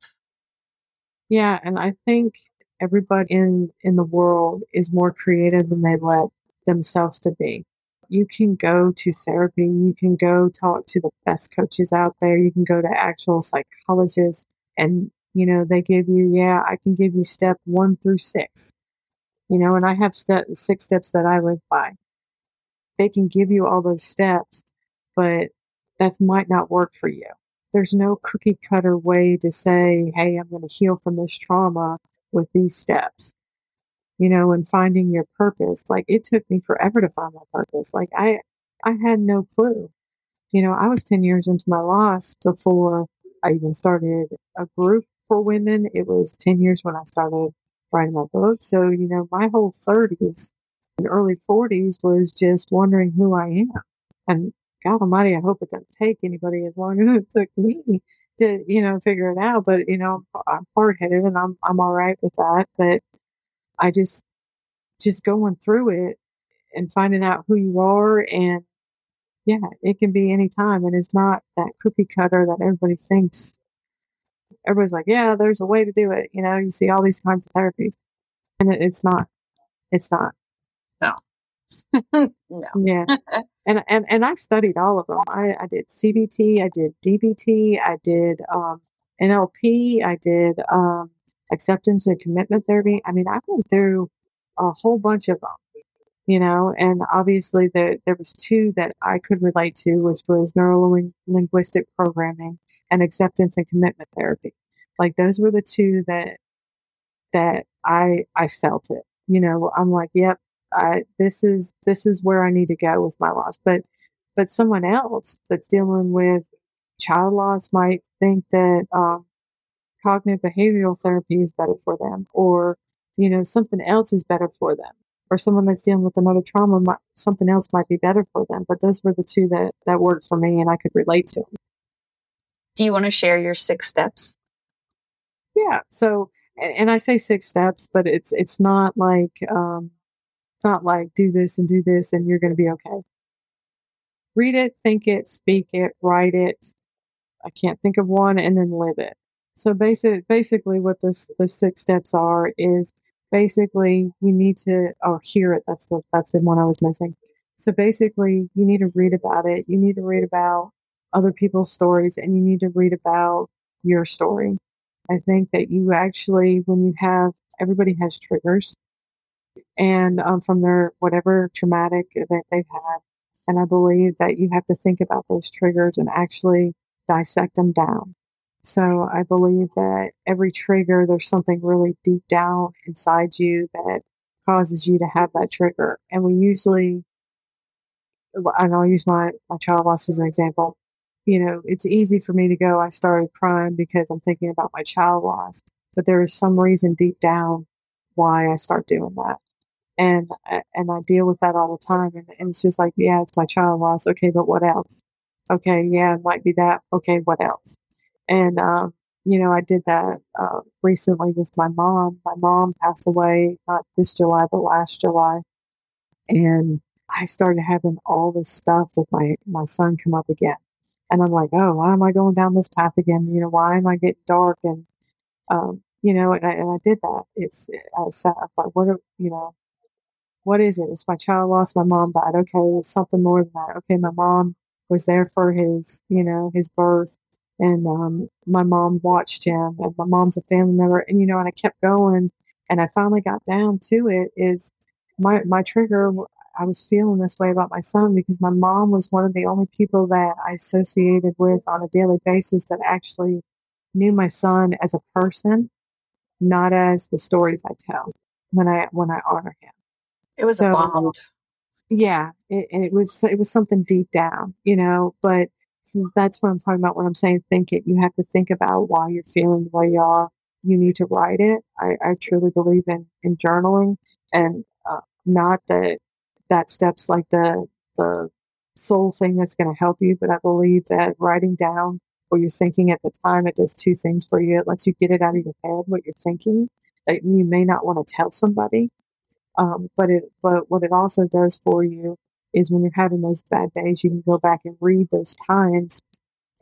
yeah, and I think everybody in in the world is more creative than they let themselves to be. You can go to therapy, you can go talk to the best coaches out there, you can go to actual psychologists and you know, they give you, yeah, I can give you step 1 through 6. You know, and I have step 6 steps that I live by. They can give you all those steps, but that might not work for you. There's no cookie cutter way to say, hey, I'm going to heal from this trauma with these steps. You know, and finding your purpose. Like it took me forever to find my purpose. Like I I had no clue. You know, I was 10 years into my loss before I even started a group for women. It was 10 years when I started writing my book. So, you know, my whole 30s and early 40s was just wondering who I am. And God Almighty, I hope it doesn't take anybody as long as it took me to, you know, figure it out. But you know, I'm hard headed, and I'm I'm all right with that. But I just just going through it and finding out who you are, and yeah, it can be any time, and it's not that cookie cutter that everybody thinks. Everybody's like, yeah, there's a way to do it. You know, you see all these kinds of therapies, and it, it's not. It's not. no. no. Yeah. and and and I studied all of them. I, I did CBT, I did DBT, I did um, NLP, I did um, acceptance and commitment therapy. I mean, I went through a whole bunch of them, you know. And obviously, there there was two that I could relate to, which was neuro linguistic programming and acceptance and commitment therapy. Like those were the two that that I I felt it. You know, I'm like, yep, I this is this is where I need to go with my loss. But but someone else that's dealing with child loss might think that um, cognitive behavioral therapy is better for them, or you know something else is better for them, or someone that's dealing with another trauma, might, something else might be better for them. But those were the two that that worked for me, and I could relate to them. Do you want to share your six steps? Yeah. So, and, I say six steps, but it's it's not like um, it's not like do this and do this and you're going to be okay. Read it, think it, speak it, write it. I can't think of one and then live it. So basic, basically what this, the six steps are is basically you need to, oh, hear it. That's the, that's the one I was missing. So basically you need to read about it. You need to read about other people's stories and you need to read about your story. I think that you actually, when you have, everybody has triggers and um, from their whatever traumatic event they've had. And I believe that you have to think about those triggers and actually dissect them down. So I believe that every trigger, there's something really deep down inside you that causes you to have that trigger. And we usually, and I'll use my, my child loss as an example. You know, it's easy for me to go, I started crying because I'm thinking about my child loss. But there is some reason deep down why I start doing that and uh, and I deal with that all the time. And, and it's just like, yeah, it's my child loss. Okay, but what else? Okay, yeah, it might be that. Okay, what else? And um, you know, I did that uh, recently with my mom. My mom passed away not this July, but last July, and I started having all this stuff with my my son come up again. And I'm like, oh, why am I going down this path again? You know, why am I getting dark? And um, you know, and I, and I did that. It's I sat, I thought, what, are, you know, what is it? It's my child lost my mom died. Okay, it's something more than that. Okay, my mom was there for his, you know, his birth, and um, my mom watched him, and my mom's a family member, and you know, and I kept going, and I finally got down to it. Is my my trigger? I was feeling this way about my son because my mom was one of the only people that I associated with on a daily basis that actually knew my son as a person, not as the stories I tell when I when I honor him. It was So- a bond. yeah it, it was it was something deep down you know but that's what i'm talking about when i'm saying think it you have to think about why you're feeling the way you are you need to write it i, I truly believe in in journaling and uh, not that that steps like the the sole thing that's going to help you but i believe that writing down what you're thinking at the time it does two things for you it lets you get it out of your head what you're thinking that you may not want to tell somebody. Um, but it, but what it also does for you is when you're having those bad days, you can go back and read those times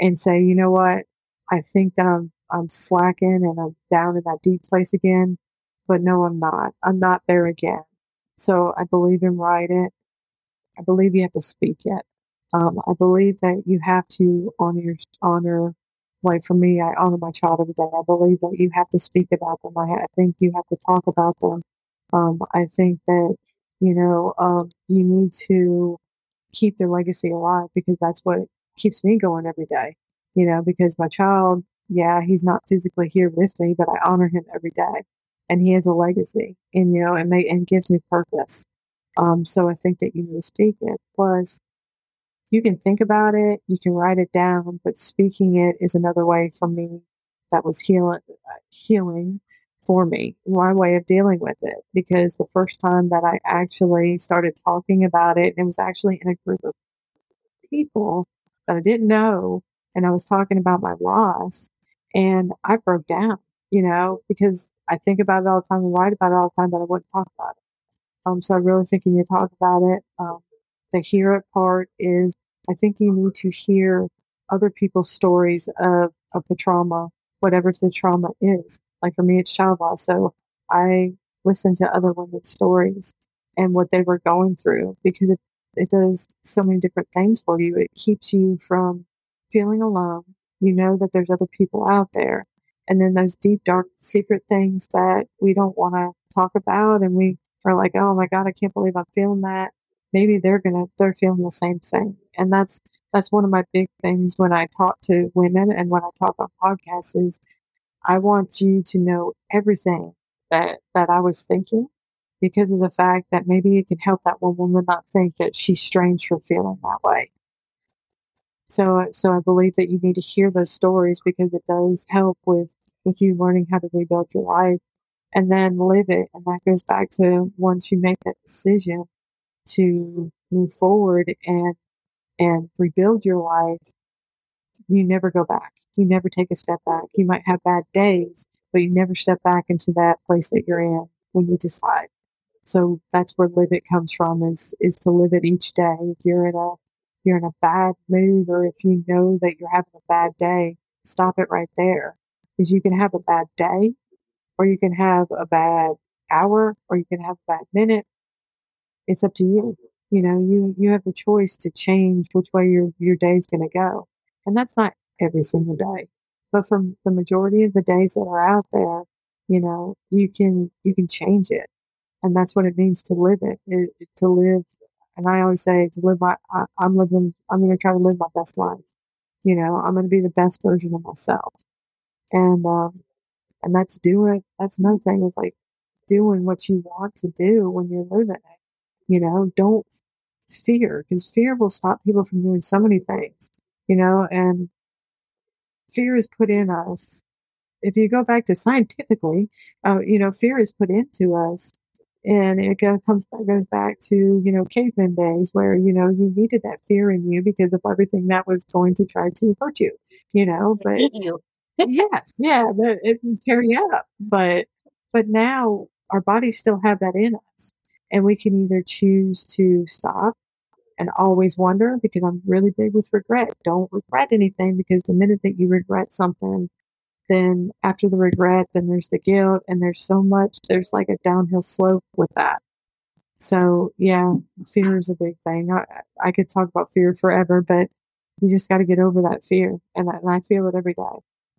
and say, you know what, I think that I'm I'm slacking and I'm down in that deep place again, but no, I'm not. I'm not there again. So I believe in write it. I believe you have to speak it. Um, I believe that you have to honor your honor. Like for me, I honor my child every day. I believe that you have to speak about them. I, I think you have to talk about them. Um, I think that you know um, you need to keep their legacy alive because that's what keeps me going every day. You know, because my child, yeah, he's not physically here with me, but I honor him every day, and he has a legacy, and you know, and and gives me purpose. Um, so I think that you need to speak it. Plus, you can think about it, you can write it down, but speaking it is another way for me that was healing, healing for me, my way of dealing with it. Because the first time that I actually started talking about it, it was actually in a group of people that I didn't know, and I was talking about my loss, and I broke down, you know, because I think about it all the time and write about it all the time, but I wouldn't talk about it. Um, so I really think you need to talk about it. Um, the hear it part is I think you need to hear other people's stories of, of the trauma, whatever the trauma is. Like for me, it's child loss. So I listen to other women's stories and what they were going through because it, it does so many different things for you. It keeps you from feeling alone. You know that there's other people out there. And then those deep, dark, secret things that we don't want to talk about and we are like, oh my God, I can't believe I'm feeling that. Maybe they're gonna they're feeling the same thing and that's that's one of my big things when i talk to women and when i talk on podcasts is i want you to know everything that that i was thinking because of the fact that maybe it can help that one woman not think that she's strange for feeling that way. So so i believe that you need to hear those stories because it does help with with you learning how to rebuild your life and then live it and that goes back to once you make that decision to move forward and and rebuild your life, you never go back. You never take a step back. You might have bad days, but you never step back into that place that you're in when you decide. So that's where live it comes from is is to live it each day. If you're in a you're in a bad mood or if you know that you're having a bad day, stop it right there. Because you can have a bad day or you can have a bad hour or you can have a bad minute it's up to you. You know, you you have the choice to change which way your your day's going to go, and that's not every single day, but from the majority of the days that are out there, you know, you can you can change it, and that's what it means to live it. it to live, and I always say to live my I, I'm living. I'm going to try to live my best life. You know, I'm going to be the best version of myself, and um, and that's doing. That's another thing is like doing what you want to do when you're living it you know, don't fear because fear will stop people from doing so many things, you know, and fear is put in us. If you go back to scientifically, uh, you know, fear is put into us and it comes back, goes back to you know caveman days where you know you needed that fear in you because of everything that was going to try to hurt you you know but you. Yes yeah but it can tear you up but but now our bodies still have that in us and we can either choose to stop and always wonder because I'm really big with regret. Don't regret anything because the minute that you regret something, then after the regret, then there's the guilt, and there's so much, there's like a downhill slope with that. So, yeah, fear is a big thing. I, I could talk about fear forever, but you just got to get over that fear. And I, and I feel it every day.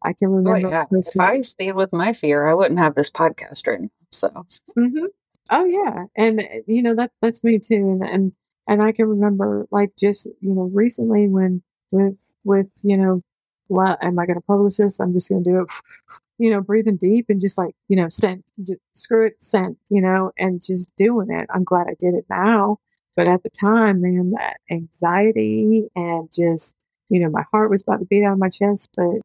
I can remember. Oh, remember. yeah. If I stayed with my fear, I wouldn't have this podcast right now. So, hmm Oh yeah, and uh, you know that that's me too, and and and I can remember like just you know recently when with with you know, well, am I going to publish this? I'm just going to do it, you know, breathing deep and just like you know, sent, just screw it, sent, you know, and just doing it. I'm glad I did it now, but at the time, man, that anxiety and just you know, my heart was about to beat out of my chest, but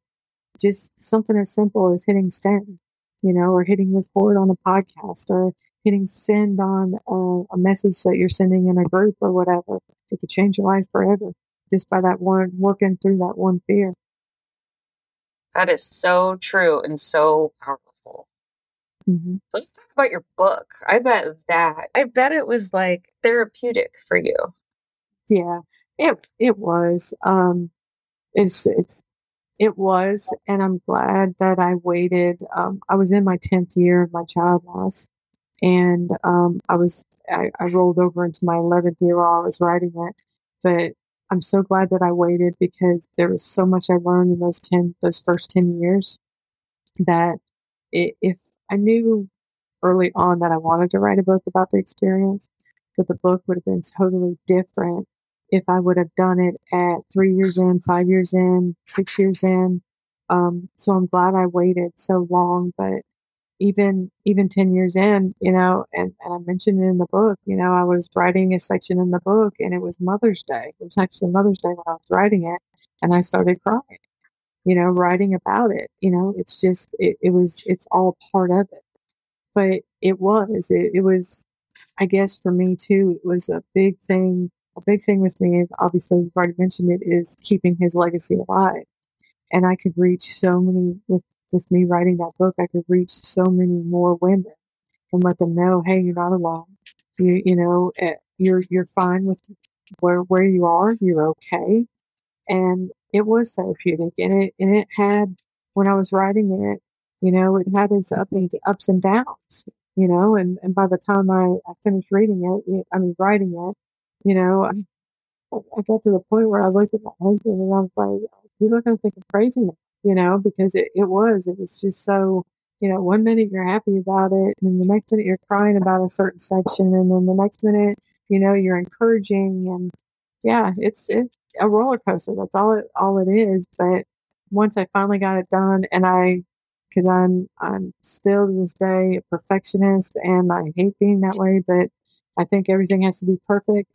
just something as simple as hitting send, you know, or hitting record on a podcast or hitting send on a, a message that you're sending in a group or whatever. It could change your life forever just by that one working through that one fear. that is so true and so powerful. hmm Let's talk about your book. I bet that, I bet it was like therapeutic for you. Yeah, it it was. Um, it's it's it was, and I'm glad that I waited. Um, I was in my tenth year of my child loss, and um, I was I, I rolled over into my eleventh year while I was writing it. But I'm so glad that I waited because there was so much I learned in those ten those first ten years that it, if I knew early on that I wanted to write a book about the experience, that the book would have been totally different if I would have done it at three years in, five years in, six years in. Um, so I'm glad I waited so long, but even even 10 years in, you know, and, and I mentioned it in the book, you know, I was writing a section in the book and it was Mother's Day. It was actually Mother's Day when I was writing it and I started crying, you know, writing about it. You know, it's just it, it was it's all part of it. But it was, it, it was I guess for me too, it was a big thing. A big thing with me is obviously you've already mentioned it is keeping his legacy alive. And I could reach so many with with me writing that book, I could reach so many more women and let them know, hey, you're not alone. You you know, eh, you're you're fine with where where you are. You're okay. And it was therapeutic, and it and it had when I was writing it, you know, it had its up ups and downs, you know, and and by the time I, I finished reading it, it, I mean writing it, you know, I, I got to the point where I looked at my husband and I was like, people are going to think I'm crazy you know, because it, it was, it was just so, you know, one minute you're happy about it, and the next minute you're crying about a certain section, and then the next minute, you know, you're encouraging, and yeah, it's it's a roller coaster. That's all it all it is. But once I finally got it done, and I, because I'm I'm still to this day a perfectionist, and I hate being that way, but I think everything has to be perfect,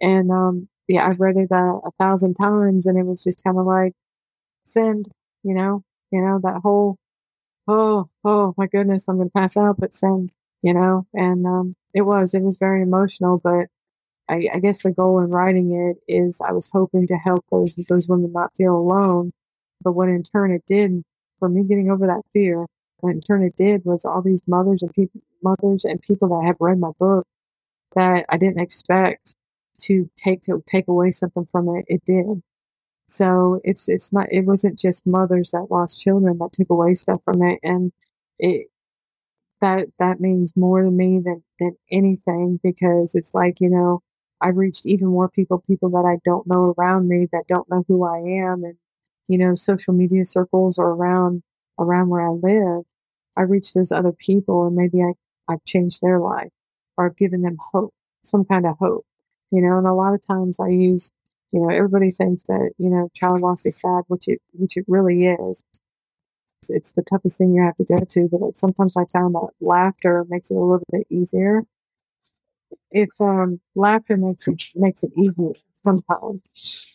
and um, yeah, I've read it a, a thousand times, and it was just kind of like send, you know, you know that whole oh oh my goodness, I'm gonna pass out, but send, you know, and um, it was it was very emotional, but I, I guess the goal in writing it is I was hoping to help those those women not feel alone, but what in turn it did for me getting over that fear, what in turn it did was all these mothers and people mothers and people that have read my book that I didn't expect to take to take away something from it, it did. So it's it's not it wasn't just mothers that lost children that took away stuff from it, and it that that means more to me than than anything because it's like you know I reached even more people, people that I don't know around me that don't know who I am, and you know social media circles or around around where I live. I reach those other people, and maybe I I've changed their life or I've given them hope, some kind of hope, you know. And a lot of times I use you know, everybody thinks that, you know, child loss is sad, which it which it really is. It's, the toughest thing you have to go to, but it, sometimes I found that laughter makes it a little bit easier. If um, laughter makes it makes it easier sometimes,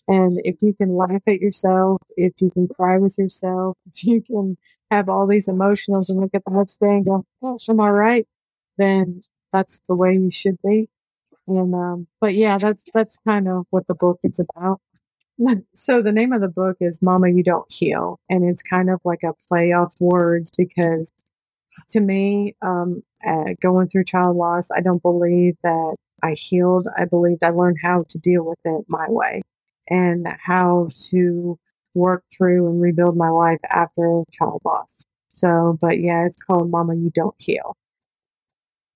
and if you can laugh at yourself, if you can cry with yourself, if you can have all these emotionals and look at the next day and go, "Oh, I'm all right," then that's the way you should be. And um, but yeah, that's that's kind of what the book is about. So the name of the book is Momma You Don't Heal, and it's kind of like a play off words because to me, um, uh, going through child loss, I don't believe that I healed. I believe I learned how to deal with it my way and how to work through and rebuild my life after child loss. So, but yeah, it's called Momma You Don't Heal.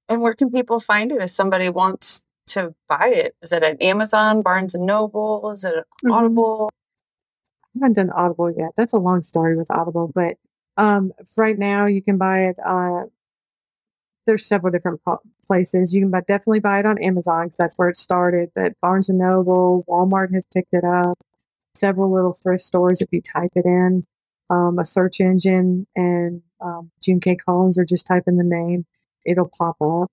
And where can people find it if somebody wants to buy it? Is it at Amazon, Barnes and Noble? Is it Mhm. Audible? I haven't done Audible yet. That's a long story with Audible, but um, right now you can buy it. Uh, there's several different po- places. You can buy, definitely buy it on Amazon because that's where it started. But Barnes and Noble, Walmart has picked it up. Several little thrift stores, if you type it in, um, a search engine, and um, June K. Collins, or just type in the name, it'll pop up.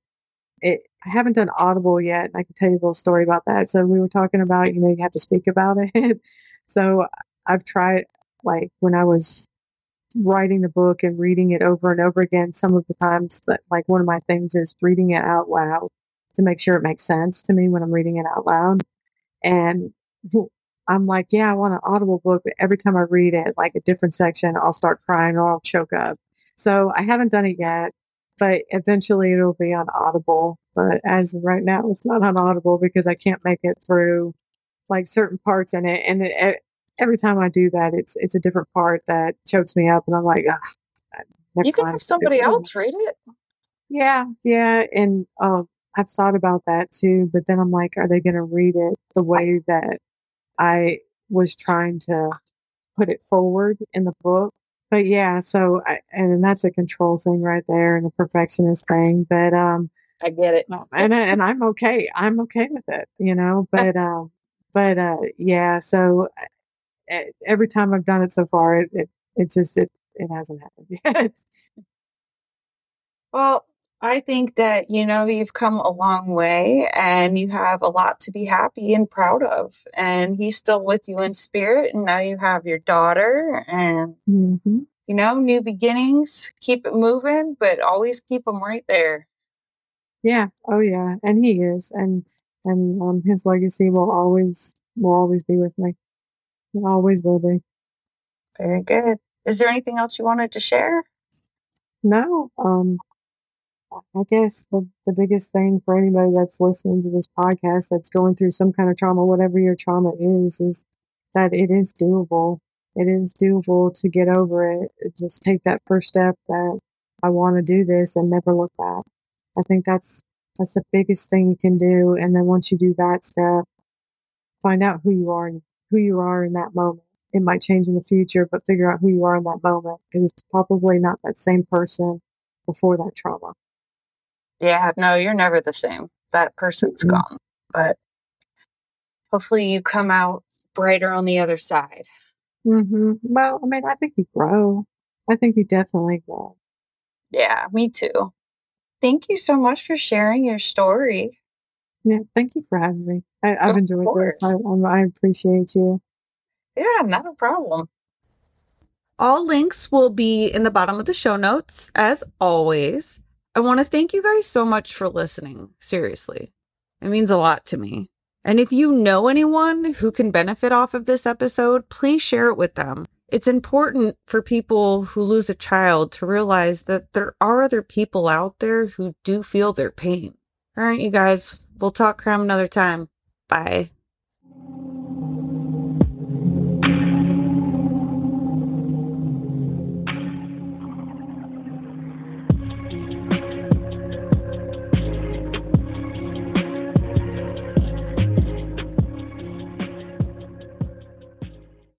It, I haven't done Audible yet, and I can tell you a little story about that. So we were talking about, you know, you have to speak about it. so I've tried, like when I was writing the book and reading it over and over again, some of the times that like one of my things is reading it out loud to make sure it makes sense to me when I'm reading it out loud. And I'm like, yeah, I want an audible book, but every time I read it, like a different section, I'll start crying or I'll choke up. So I haven't done it yet. but eventually it'll be on Audible. But as of right now, it's not on Audible because I can't make it through like certain parts in it. And it, every time I do that, it's it's a different part that chokes me up, and I'm like, you can have somebody else read it. Yeah, yeah, and um, I've thought about that too. But then I'm like, are they going to read it the way that I was trying to put it forward in the book? But yeah, so I, and that's a control thing right there, and a perfectionist thing. But um, I get it, and and I'm okay. I'm okay with it, you know. But um, but uh, yeah. So every time I've done it so far, it it, it just it it hasn't happened yet. Well, I think that, you know, you've come a long way and you have a lot to be happy and proud of. And he's still with you in spirit. And now you have your daughter and, mm-hmm. you know, new beginnings. Keep it moving, but always keep them right there. Yeah. Oh, yeah. And he is. And, and um, his legacy will always, will always be with me. It always will be. Very good. Is there anything else you wanted to share? No. Um, I guess the, the biggest thing for anybody that's listening to this podcast that's going through some kind of trauma, whatever your trauma is, is that it is doable. It is doable to get over it. Just take that first step that I want to do this and never look back. I think that's that's the biggest thing you can do. And then once you do that step, find out who you are who you are in that moment. It might change in the future, but figure out who you are in that moment because it's probably not that same person before that trauma. Yeah, no, you're never the same. That person's mm-hmm. gone. But hopefully you come out brighter on the other side. Mm-hmm. Well, I mean, I think you grow. I think you definitely grow. Yeah, me too. Thank you so much for sharing your story. Yeah, thank you for having me. I, have enjoyed this. I, um, I appreciate you. Yeah, not a problem. All links will be in the bottom of the show notes, as always. I want to thank you guys so much for listening. Seriously, it means a lot to me. And if you know anyone who can benefit off of this episode, please share it with them. It's important for people who lose a child to realize that there are other people out there who do feel their pain. All right, you guys, we'll talk crime another time. Bye.